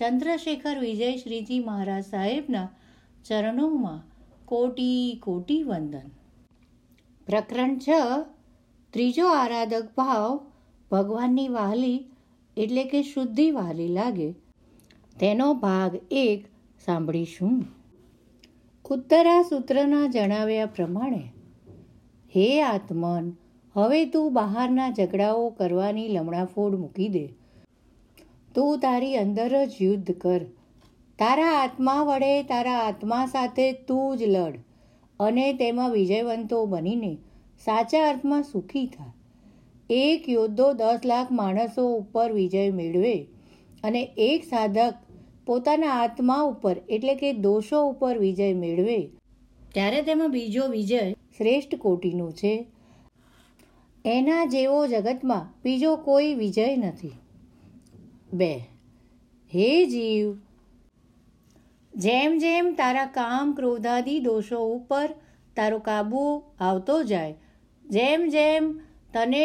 ચંદ્રશેખર વિજય શ્રીજી મહારાજ સાહેબના ચરણોમાં કોટી કોટી વંદન. પ્રકરણ છ, ત્રીજો આરાધક ભાવ, ભગવાનની વાલી એટલે કે શુદ્ધિ વાલી લાગે. તેનો ભાગ એક સાંભળીશું. ઉત્તરા સૂત્રના જણાવ્યા પ્રમાણે, હે આત્મન, હવે તું બહારના ઝઘડાઓ કરવાની લમણાફોડ મૂકી દે. તું તારી અંદર જ યુદ્ધ કર. તારા આત્મા વડે તારા આત્મા સાથે તું જ લડ અને તેમાં વિજયવંતો બનીને સાચા અર્થમાં સુખી થા. એક યોદ્ધો દસ લાખ માણસો ઉપર વિજય મેળવે અને એક સાધક પોતાના આત્મા ઉપર, એટલે કે દોષો ઉપર વિજય મેળવે. ત્યારે તેમાં બીજો વિજય શ્રેષ્ઠ કોટીનો છે. એના જેવો જગતમાં બીજો કોઈ વિજય નથી. બે. હે જીવ, જેમ જેમ તારા કામ ક્રોધાદી દોષો ઉપર તારો કાબુ આવતો જાય, જેમ જેમ તને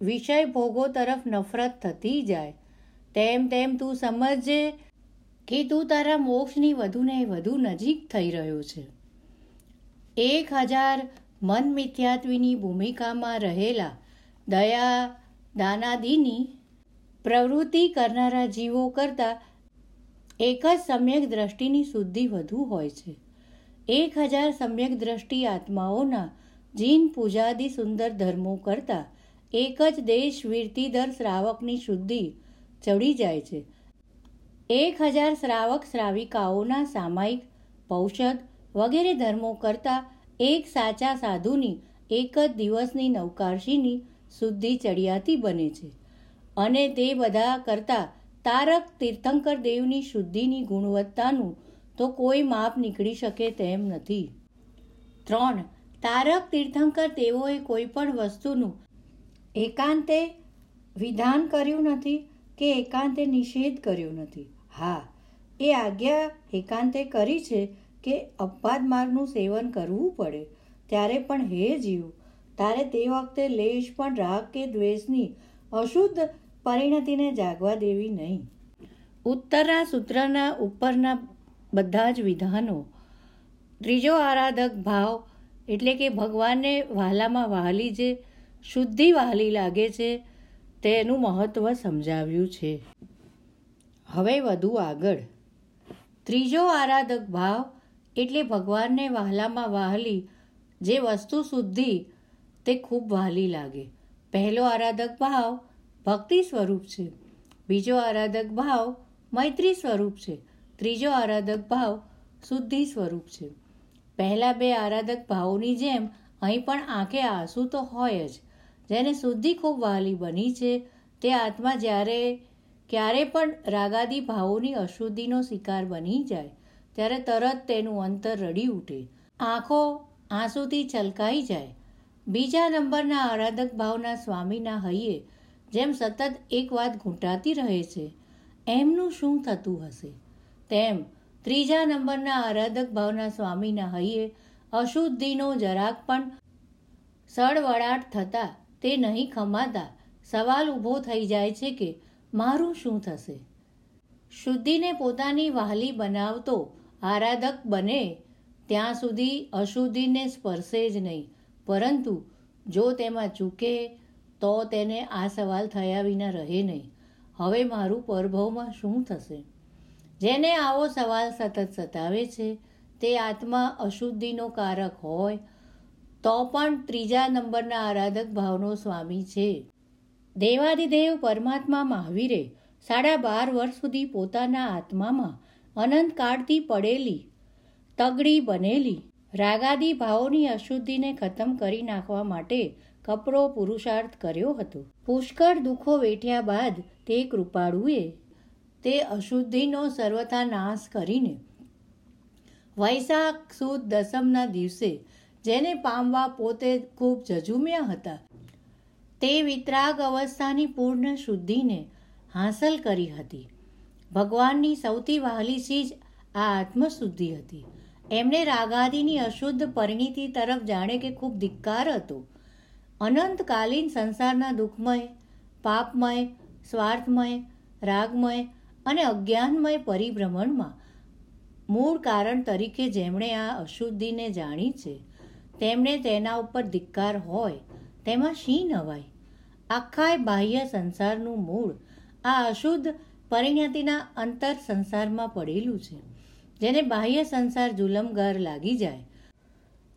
વિષય ભોગો તરફ નફરત થતી જાય, તેમ તેમ તું સમજજે કે તું તારા મોક્ષની વધુને વધુ નજીક થઈ રહ્યો છે. એક હજાર મન મિથ્યાત્વીની ભૂમિકામાં રહેલા દયા દાનાદીની પ્રવૃત્તિ કરનારા જીવો કરતાં એક જ સમ્યક દ્રષ્ટિની શુદ્ધિ વધુ હોય છે. એક હજાર સમ્યક દ્રષ્ટિ આત્માઓના જીન પૂજાદી સુંદર ધર્મો કરતાં એક જ દેશ વીરતીદર શ્રાવકની શુદ્ધિ ચડી જાય છે. એક હજાર શ્રાવક શ્રાવિકાઓના સામાયિક પૌષદ વગેરે ધર્મો કરતાં એક સાચા સાધુની એક જ દિવસની નવકારશીની શુદ્ધિ ચડિયાતી બને છે. અને તે બધા કરતાં તારક તીર્થંકર દેવની શુદ્ધિની ગુણવત્તાનું તો કોઈ માપ નીકળી શકે તેમ નથી. ત્રણ, તારક તીર્થંકર તેઓએ કોઈ પણ વસ્તુનું એકાંતે વિધાન કર્યું નથી કે એકાંતે નિષેધ કર્યો નથી. હા, એ આજ્ઞા એકાંતે કરી છે કે અપવાદ માર્ગનું સેવન કરવું પડે. ત્યારે પણ હે જીવ, તારે તે વખતે લેશ પણ રાગ કે દ્વેષની અશુદ્ધ પરિણતિને જાગવા દેવી નહીં. ઉત્તરના સૂત્રના ઉપરના બધા જ વિધાનો. ત્રીજો આરાધક ભાવ એટલે કે ભગવાનને વહાલામાં વહાલી જે શુદ્ધિ વહાલી લાગે છે, તેનું મહત્ત્વ સમજાવ્યું છે. હવે વધુ આગળ. ત્રીજો આરાધક ભાવ એટલે ભગવાનને વહાલામાં વહાલી જે વસ્તુ શુદ્ધિ, તે ખૂબ વહાલી લાગે. પહેલો આરાધક ભાવ ભક્તિ સ્વરૂપ છે. બીજો આરાધક ભાવ મૈત્રી સ્વરૂપ છે. ત્રીજો આરાધક ભાવ શુદ્ધિ સ્વરૂપ છે. પહેલાં બે આરાધક ભાવોની જેમ અહીં પણ આંખે આંસુ તો હોય જ. જેને શુદ્ધિ ખૂબ વહાલી બની છે, તે આત્મા જ્યારે ક્યારે પણ રાગાદી ભાવોની અશુદ્ધિનો શિકાર બની જાય, ત્યારે તરત તેનું અંતર રડી ઉઠે. આંખો આંસુથી છલકાઈ જાય. બીજા નંબરના આરાધક ભાવના સ્વામીના હૈયે જેમ સતત એક વાત ઘૂંટાતી રહે છે, એમનું શું થતું હશે? તેમ ત્રીજા નંબરના આરાધક ભાવના સ્વામીના હૈયે અશુદ્ધિનો જરાક પણ સળવળાટ થતાં તે નહીં ખમાતા સવાલ ઊભો થઈ જાય છે કે મારું શું થશે? શુદ્ધિને પોતાની વહાલી બનાવતો આરાધક બને ત્યાં સુધી અશુદ્ધિને સ્પર્શે જ નહીં. પરંતુ જો તેમાં ચૂકે તો તેને આ સવાલ થયા વિના રહે નહીં. હવે મારું પરભવમાં શું થશે? જેને આવો સવાલ સતત સતાવે છે, તે આત્મા અશુદ્ધિનો કારક હોય, તો પણ ત્રીજા નંબરના આરાધક ભાવનો સ્વામી છે. દેવાદિદેવ પરમાત્મા મહાવીરે સાડા બાર વર્ષ સુધી પોતાના આત્મામાં અનંત કાળથી પડેલી, તગડી બનેલી, રાગાદી ભાવોની અશુદ્ધિને ખતમ કરી નાખવા માટે કપરો પુરુષાર્થ કર્યો હતો. પુષ્કળ દુઃખો વેઠ્યા બાદ તે કૃપાળુએ તે અશુદ્ધિનો સર્વથા નાશ કરીને વૈશાખ સુદ દસમના દિવસે જેને પામવા પોતે ખૂબ જજુમ્યા હતા, તે વિતરાગ અવસ્થાની પૂર્ણ શુદ્ધિને હાંસલ કરી હતી. ભગવાનની સૌથી વહાલી ચીજ આ આત્મશુદ્ધિ હતી. એમને રાગાદીની અશુદ્ધ પરિણીતિ તરફ જાણે કે ખૂબ ધિક્કાર હતો. અનંતકાલીન સંસારના દુઃખમય, પાપમય, સ્વાર્થમય, રાગમય અને અજ્ઞાનમય પરિભ્રમણમાં મૂળ કારણ તરીકે જેમણે આ અશુદ્ધિને જાણી છે, તેમણે તેના ઉપર ધિક્કાર હોય, તેમાં શી નવાય? આખાય બાહ્ય સંસારનું મૂળ આ અશુદ્ધ પરિણતિના અંતર સંસારમાં પડેલું છે. જેને બાહ્ય સંસાર જુલમગાર લાગી જાય,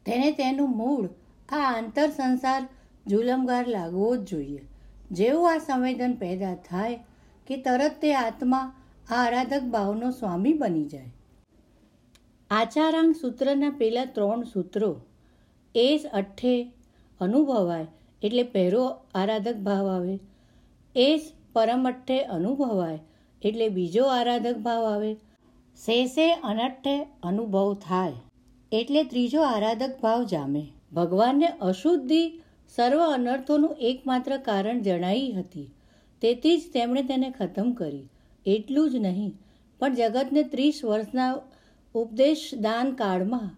તેને તેનું મૂળ આ આંતર સંસાર જુલમગાર લાગવો જ જોઈએ. જેવું આ સંવેદન પેદા થાય કે તરત તે આત્મા આ આરાધક ભાવનો સ્વામી બની જાય. આચારાંગ સૂત્રના પહેલાં ત્રણ સૂત્રો, એસ અઠ્ઠે અનુભવાય એટલે પહેરો આરાધક ભાવ આવે. એસ પરમઠ્ઠે અનુભવાય એટલે બીજો આરાધક ભાવ આવે. શેષે અનઠ્ઠે અનુભવ થાય એટલે ત્રીજો આરાધક ભાવ જામે. ભગવાનને અશુદ્ધિ સર્વ અનર્થોનું એકમાત્ર કારણ જણાઈ હતી. તેથી જ તેમણે તેને ખતમ કરી. એટલું જ નહીં, પણ જગતને ત્રીસ વર્ષના ઉપદેશ દાન કાળમાં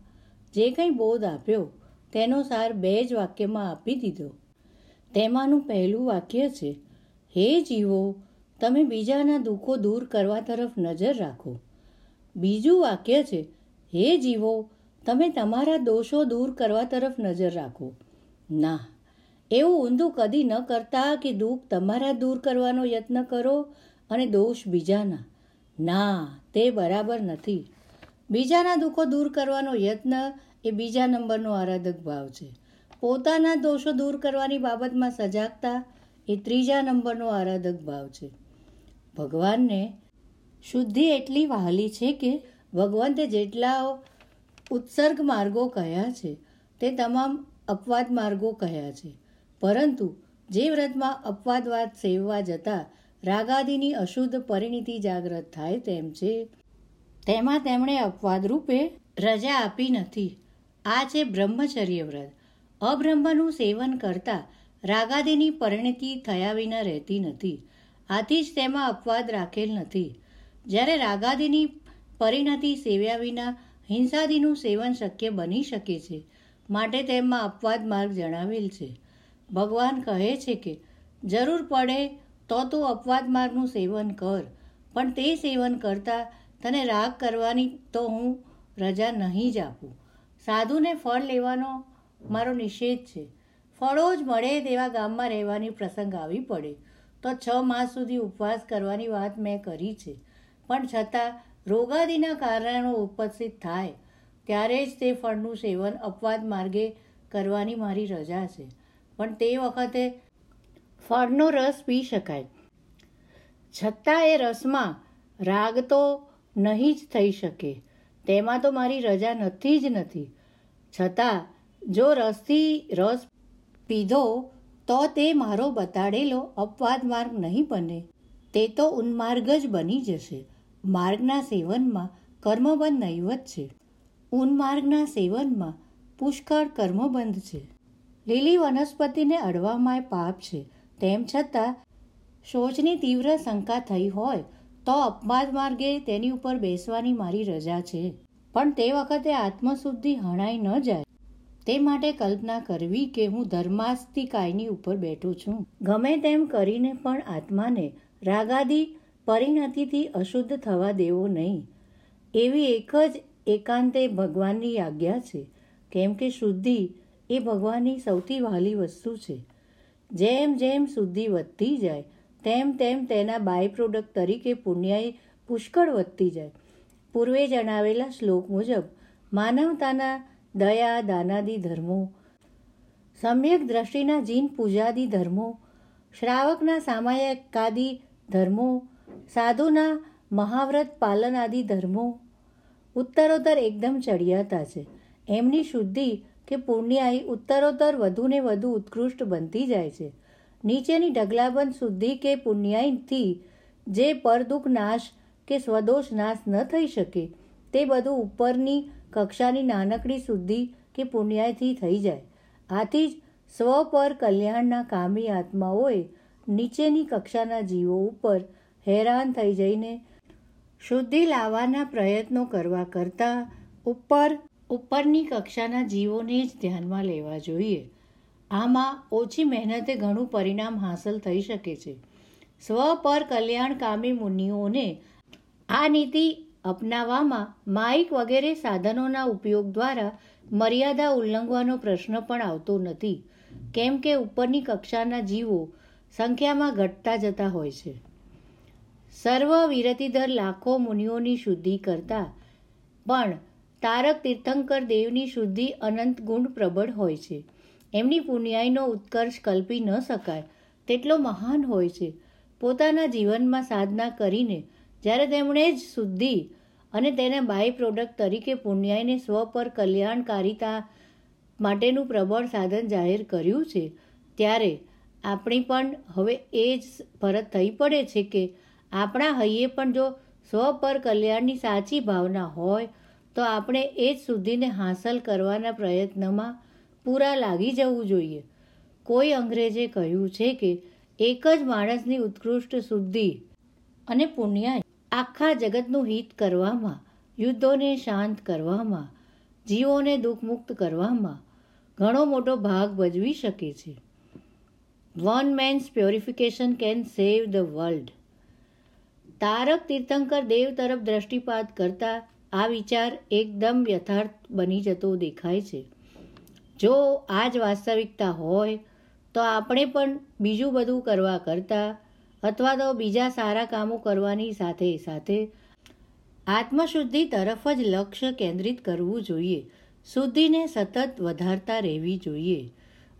જે કંઈ બોધ આપ્યો, તેનો સાર બે જ વાક્યમાં આપી દીધો. તેમાંનું પહેલું વાક્ય છે, હે જીવો, તમે બીજાના દુઃખો દૂર કરવા તરફ નજર રાખો. બીજું વાક્ય છે, હે જીવો, તમે તમારા દોષો દૂર કરવા તરફ નજર રાખો. ના એવું ઊંધું કદી ન કરતા કે દુઃખ તમારા દૂર કરવાનો યત્ન કરો અને દોષ બીજાના. ના, તે બરાબર નથી. બીજાના દુઃખો દૂર કરવાનો યત્ન એ બીજા નંબરનો આરાધક ભાવ છે. પોતાના દોષો દૂર કરવાની બાબતમાં સજાગતા એ ત્રીજા નંબરનો આરાધક ભાવ છે. ભગવાનને શુદ્ધિ એટલી વહાલી છે કે ભગવંતે જેટલા ઉત્સર્ગ માર્ગો કહ્યા છે, તે તમામ અપવાદ માર્ગો કહ્યા છે. પરંતુ જે વ્રતમાં અપવાદવાદ સેવવા જતાં રાગાદિની અશુદ્ધ પરિણીતિ જાગ્રત થાય તેમ છે. તેમાં તેમણે અપવાદ રૂપે રજા આપી નથી. આ છે બ્રહ્મચર્ય વ્રત. અબ્રહ્મનું સેવન કરતાં રાગાદિની પરિણતિ થયા વિના રહેતી નથી. આથી જ તેમાં અપવાદ રાખેલ નથી. જ્યારે રાગાદિની પરિણતિ સેવ્યા વિના હિંસાદીનું સેવન શક્ય બની શકે છે, માટે તેમાં અપવાદ માર્ગ જણાવેલ છે. ભગવાન કહે છે કે, જરૂર પડે તો તું અપવાદ માર્ગનું સેવન કર, પણ તે સેવન કરતાં તને રાગ કરવાની તો હું રજા નહીં જ આપું. સાધુને ફળ લેવાનો મારો નિષેધ છે. ફળો જ મળે તેવા ગામમાં રહેવાની પ્રસંગ આવી પડે. તો છ માસ સુધી ઉપવાસ કરવાની વાત મેં કરી છે. પણ છતાં રોગાદીના કારણો ઉપસ્થિત થાય, ત્યારે જ તે ફળનું સેવન અપવાદ માર્ગે કરવાની મારી રજા છે. પણ તે વખતે ફળનો રસ પી શકાય. છતાં એ રસમાં રાગ તો નહીં જ થઈ શકે. તેમાં તો મારી રજા નથી જ નથી. છતાં જો રસથી રસ પીધો, તો તે મારો બતાડેલો અપવાદ માર્ગ નહીં બને. તે તો ઉન્માર્ગ જ બની જશે. માર્ગના સેવનમાં કર્મબંધ નહીવત છે. ઉન્માર્ગના સેવનમાં પુષ્કળ કર્મબંધ છે. લીલી વનસ્પતિને અડવામાં પાપ છે. તેમ છતાં, શોચની તીવ્ર શંકા થઈ હોય, તો અપવાદ માર્ગે તેની ઉપર બેસવાની મારી રજા છે. પણ તે વખતે આત્મશુદ્ધિ હણાઈ ન જાય. તે માટે કલ્પના કરવી કે હું ધર્માસ્તિકાયની ઉપર બેઠું છું. ગમે તેમ કરીને પણ આત્માને રાગાદી પરિણતિથી અશુદ્ધ થવા દેવો નહીં. એવી એક જ એકાંતે ભગવાનની આજ્ઞા છે. કેમ કે શુદ્ધિ એ ભગવાનની સૌથી વહાલી વસ્તુ છે. જેમ જેમ શુદ્ધિ વધતી જાય, તેમ તેમ તેના બાય પ્રોડક્ટ તરીકે પુણ્યએ પુષ્કળ વધતી જાય. પૂર્વે જણાવેલા શ્લોક મુજબ, માનવતાના દયા, દાનાદી ધર્મો, સમ્યક દ્રષ્ટિના જીન પૂજાદી ધર્મો, શ્રાવકના સામાયકાદી ધર્મો, સાધુના મહાવ્રત પાલન આદિ ધર્મો, ઉત્તરોત્તર એકદમ ચડિયાતા છે. એમની શુદ્ધિ કે પુણ્યાઈ ઉત્તરોત્તર વધુને વધુ ઉત્કૃષ્ટ બનતી જાય છે. નીચેની ઢગલાબંધ શુદ્ધિ કે પુણ્યાઈથી જે પરદુઃખ નાશ કે સ્વદોષ નાશ ન થઈ શકે, તે બધું ઉપરની કક્ષાની નાનકડી શુદ્ધિ કે પુણ્યાયથી થઈ જાય. આથી જ સ્વ પર કલ્યાણના કામી આત્માઓએ નીચેની કક્ષાના જીવો ઉપર હેરાન થઈ જઈને શુદ્ધિ લાવવાના પ્રયત્નો કરવા કરતાં ઉપર ઉપરની કક્ષાના જીવોને જ ધ્યાનમાં લેવા જોઈએ. આમાં ઓછી મહેનતે ઘણું પરિણામ હાંસલ થઈ શકે છે. સ્વ પર કલ્યાણકામી મુનિઓને આ નીતિ અપનાવવામાં માઇક વગેરે સાધનોના ઉપયોગ દ્વારા મર્યાદા ઉલ્લંઘવાનો પ્રશ્ન પણ આવતો નથી. કેમ કે ઉપરની કક્ષાના જીવો સંખ્યામાં ઘટતા જતા હોય છે. સર્વ વિરતીદર લાખો મુનિઓની શુદ્ધિ કરતા પણ તારક તીર્થંકર દેવની શુદ્ધિ અનંત ગુણ પ્રબળ હોય છે. એમની પુણ્યાઈનો ઉત્કર્ષ કલ્પી ન શકાય, તેટલો મહાન હોય છે. પોતાના જીવનમાં સાધના કરીને, જ્યારે તેમણે જ શુદ્ધિ અને તેના બાય પ્રોડક્ટ તરીકે પુણ્યાઈને સ્વ પર કલ્યાણકારિતા માટેનું પ્રબળ સાધન જાહેર કર્યું છે, ત્યારે આપણી પણ હવે એ જ ફરજ થઈ પડે છે કે આપણા હૈયે પણ જો સ્વ પર કલ્યાણની સાચી ભાવના હોય તો આપણે એ જ શુદ્ધિને હાંસલ કરવાના પ્રયત્નમાં પૂરા લાગી જવું જોઈએ. કોઈ અંગ્રેજે કહ્યું છે કે એક જ માણસની ઉત્કૃષ્ટ શુદ્ધિ અને પુણ્યાએ આખા જગતનું હિત કરવામાં, યુદ્ધોને શાંત કરવામાં, જીવોને દુઃખમુક્ત કરવામાં ઘણો મોટો ભાગ ભજવી શકે છે. One man's purification can save the world Tarak તીર્થંકર દેવ તરફ દ્રષ્ટિપાત કરતા આ વિચાર એકદમ યથાર્થ બની જતો દેખાય છે. જો આ જ વાસ્તવિકતા હોય, તો આપણે પણ બીજું બધું કરવા કરતાં, અથવા તો બીજા સારા કામો કરવાની સાથે સાથે આત્મશુદ્ધિ તરફ જ લક્ષ્ય કેન્દ્રિત કરવું જોઈએ. શુદ્ધિને સતત વધારતા રહેવી જોઈએ.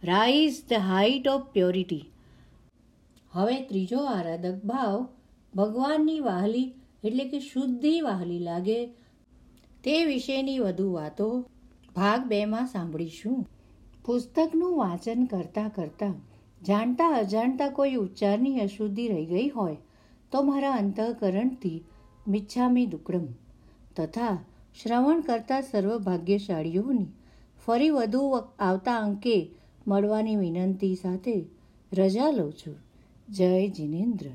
Rise the height of purity હવે ત્રીજો આરાધક ભાવ ભગવાનની વાહલી એટલે કે શુદ્ધિ વાહલી લાગે તે વિશેની વધુ વાતો ભાગ બેમાં સાંભળીશું. પુસ્તકનું વાંચન કરતાં કરતાં જાણતા અજાણતા કોઈ ઉચ્ચારની અશુદ્ધિ રહી ગઈ હોય તો મારા અંતઃકરણથી મિચ્છામી દુકડમ. તથા શ્રવણ કરતા સર્વ ભાગ્યશાળીઓની ફરી વધુ આવતા અંકે મળવાની વિનંતી સાથે રજા લઉં છું. જય જિનેન્દ્ર.